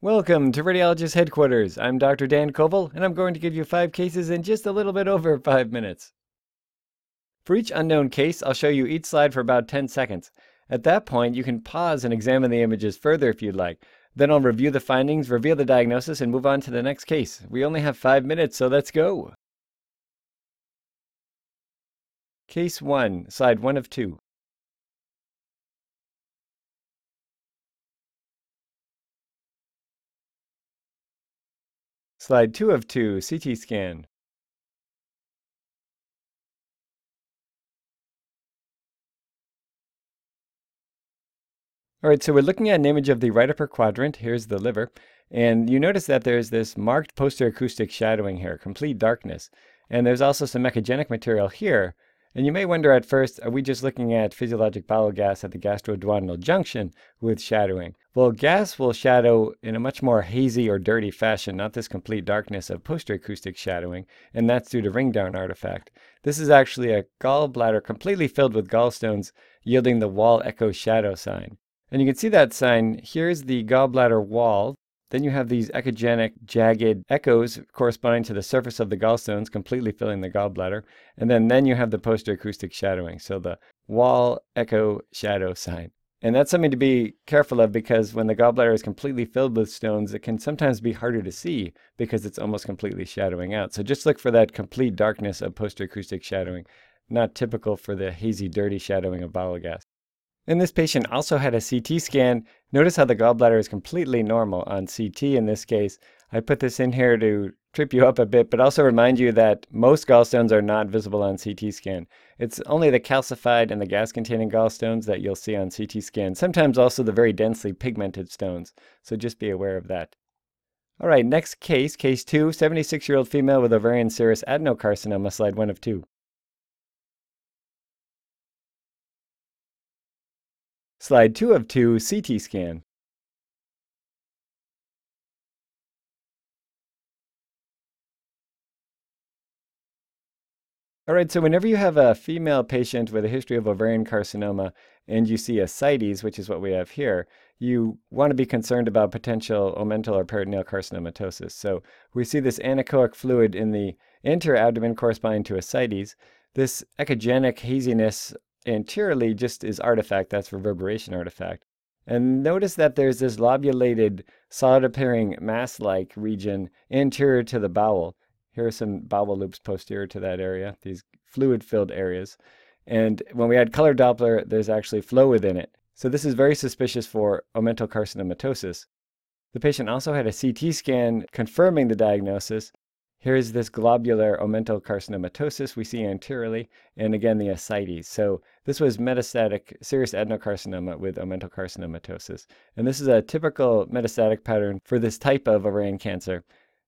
Welcome to Radiologist Headquarters. I'm Dr. Dan Koval, and I'm going to give you five cases in just a little bit over five minutes. For each unknown case, I'll show you each slide for about 10 seconds. At that point, you can pause and examine the images further if you'd like. Then I'll review the findings, reveal the diagnosis, and move on to the next case. We only have five minutes, so let's go. Case 1, slide 1 of 2. Slide 2 of 2, CT scan. All right, so we're looking at an image of the right upper quadrant. Here's the liver. And you notice that there's this marked posterior acoustic shadowing here, complete darkness. And there's also some echogenic material here. And you may wonder at first, are we just looking at physiologic bowel gas at the gastroduodenal junction with shadowing? Well, gas will shadow in a much more hazy or dirty fashion, not this complete darkness of posterior acoustic shadowing, and that's due to ring-down artifact. This is actually a gallbladder completely filled with gallstones, yielding the wall echo shadow sign. And you can see that sign. Here's the gallbladder wall. Then you have these echogenic, jagged echoes corresponding to the surface of the gallstones, completely filling the gallbladder. And then, then you have the posterior acoustic shadowing. So the wall echo shadow sign. And that's something to be careful of because when the gallbladder is completely filled with stones, it can sometimes be harder to see because it's almost completely shadowing out. So just look for that complete darkness of posterior acoustic shadowing, not typical for the hazy, dirty shadowing of bowel gas. And this patient also had a CT scan. Notice how the gallbladder is completely normal on CT in this case. I put this in here to trip you up a bit, but also remind you that most gallstones are not visible on CT scan. It's only the calcified and the gas containing gallstones that you'll see on CT scan, sometimes also the very densely pigmented stones. So just be aware of that. All right, next case, case two, 76 year old female with ovarian serous adenocarcinoma, slide one of two. Slide 2 of 2, CT scan. All right, so whenever you have a female patient with a history of ovarian carcinoma and you see ascites, which is what we have here, you want to be concerned about potential omental or peritoneal carcinomatosis. So we see this anechoic fluid in the anterior abdomen corresponding to ascites. This echogenic haziness anteriorly just is artifact, that's reverberation artifact. And notice that there's this lobulated, solid appearing mass like region anterior to the bowel. Here are some bowel loops posterior to that area, these fluid filled areas. And when we add color Doppler, there's actually flow within it. So this is very suspicious for omental carcinomatosis. The patient also had a CT scan confirming the diagnosis, Here's this globular omental carcinomatosis we see anteriorly, and again the ascites. So this was metastatic serous adenocarcinoma with omental carcinomatosis. And this is a typical metastatic pattern for this type of ovarian cancer.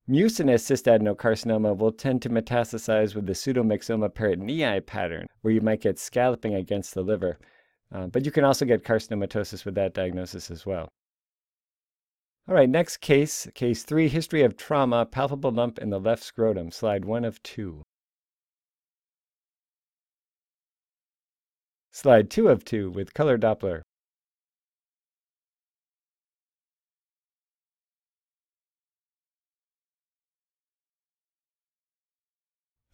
Mucinous cystadenocarcinoma will tend to metastasize with the pseudomyxoma peritonei pattern, where you might get scalloping against the liver. Uh, but you can also get carcinomatosis with that diagnosis as well. All right, next case, case three, history of trauma, palpable lump in the left scrotum, slide one of two. Slide two of two with color Doppler.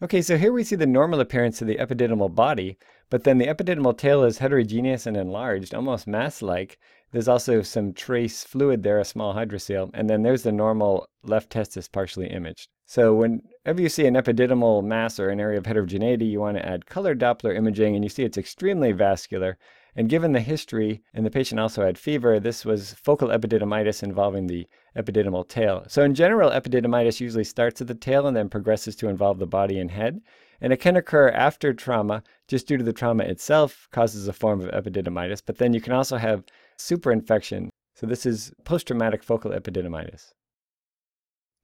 Okay, so here we see the normal appearance of the epididymal body, but then the epididymal tail is heterogeneous and enlarged, almost mass-like. There's also some trace fluid there, a small hydrocele, and then there's the normal left testis partially imaged. So whenever you see an epididymal mass or an area of heterogeneity, you want to add color Doppler imaging, and you see it's extremely vascular. And given the history, and the patient also had fever, this was focal epididymitis involving the epididymal tail. So in general, epididymitis usually starts at the tail and then progresses to involve the body and head. And it can occur after trauma, just due to the trauma itself causes a form of epididymitis. But then you can also have superinfection. So this is post-traumatic focal epididymitis.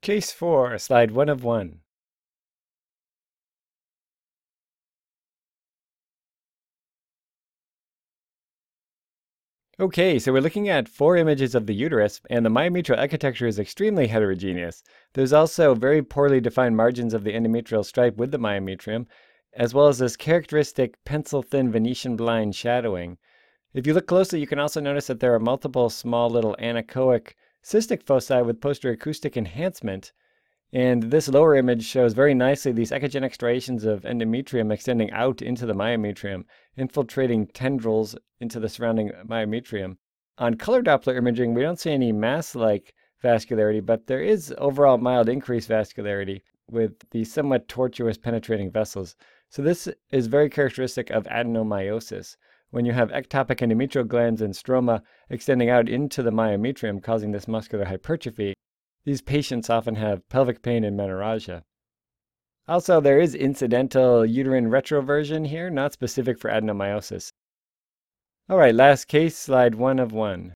Case 4, slide 1 of 1. Okay, so we're looking at four images of the uterus, and the myometrial architecture is extremely heterogeneous. There's also very poorly defined margins of the endometrial stripe with the myometrium, as well as this characteristic pencil-thin Venetian blind shadowing. If you look closely, you can also notice that there are multiple small little anechoic cystic foci with posterior acoustic enhancement. And this lower image shows very nicely these echogenic striations of endometrium extending out into the myometrium, infiltrating tendrils into the surrounding myometrium. On color Doppler imaging, we don't see any mass-like vascularity, but there is overall mild increased vascularity with the somewhat tortuous penetrating vessels. So this is very characteristic of adenomyosis, when you have ectopic endometrial glands and stroma extending out into the myometrium, causing this muscular hypertrophy. These patients often have pelvic pain and menorrhagia. Also, there is incidental uterine retroversion here, not specific for adenomyosis. All right, last case, slide one of one.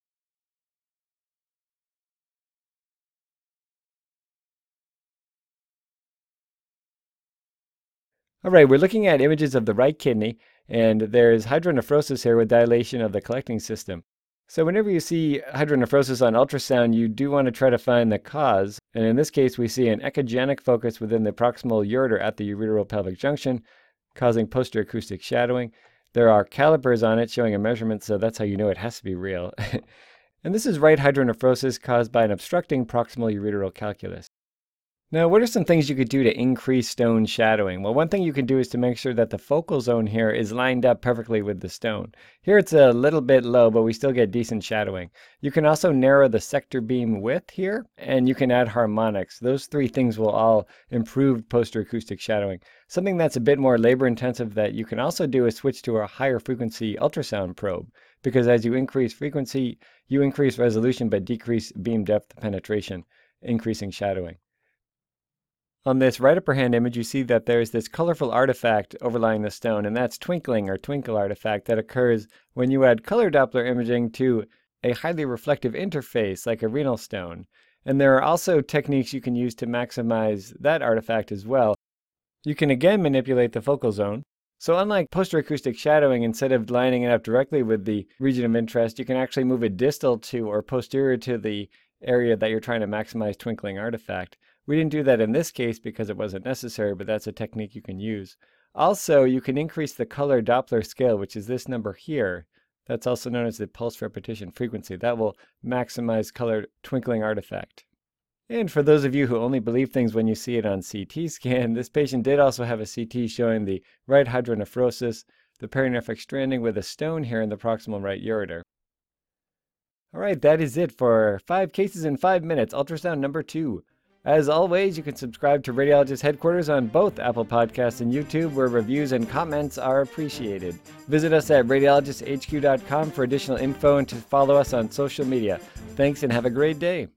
All right, we're looking at images of the right kidney, and there's hydronephrosis here with dilation of the collecting system. So whenever you see hydronephrosis on ultrasound, you do want to try to find the cause. And in this case, we see an echogenic focus within the proximal ureter at the ureteral-pelvic junction, causing posterior acoustic shadowing. There are calipers on it showing a measurement, so that's how you know it has to be real. and this is right hydronephrosis caused by an obstructing proximal ureteral calculus. Now, what are some things you could do to increase stone shadowing? Well, one thing you can do is to make sure that the focal zone here is lined up perfectly with the stone. Here it's a little bit low, but we still get decent shadowing. You can also narrow the sector beam width here, and you can add harmonics. Those three things will all improve posterior acoustic shadowing. Something that's a bit more labor intensive that you can also do is switch to a higher frequency ultrasound probe, because as you increase frequency, you increase resolution but decrease beam depth penetration, increasing shadowing. On this right upper hand image, you see that there's this colorful artifact overlying the stone, and that's twinkling or twinkle artifact that occurs when you add color Doppler imaging to a highly reflective interface like a renal stone. And there are also techniques you can use to maximize that artifact as well. You can again manipulate the focal zone. So unlike posterior acoustic shadowing, instead of lining it up directly with the region of interest, you can actually move it distal to or posterior to the area that you're trying to maximize twinkling artifact. We didn't do that in this case because it wasn't necessary, but that's a technique you can use. Also, you can increase the color Doppler scale, which is this number here. That's also known as the pulse repetition frequency. That will maximize color twinkling artifact. And for those of you who only believe things when you see it on CT scan, this patient did also have a CT showing the right hydronephrosis, the perinephric stranding with a stone here in the proximal right ureter. All right, that is it for five cases in five minutes, ultrasound number two. As always, you can subscribe to Radiologist Headquarters on both Apple Podcasts and YouTube, where reviews and comments are appreciated. Visit us at radiologisthq.com for additional info and to follow us on social media. Thanks and have a great day.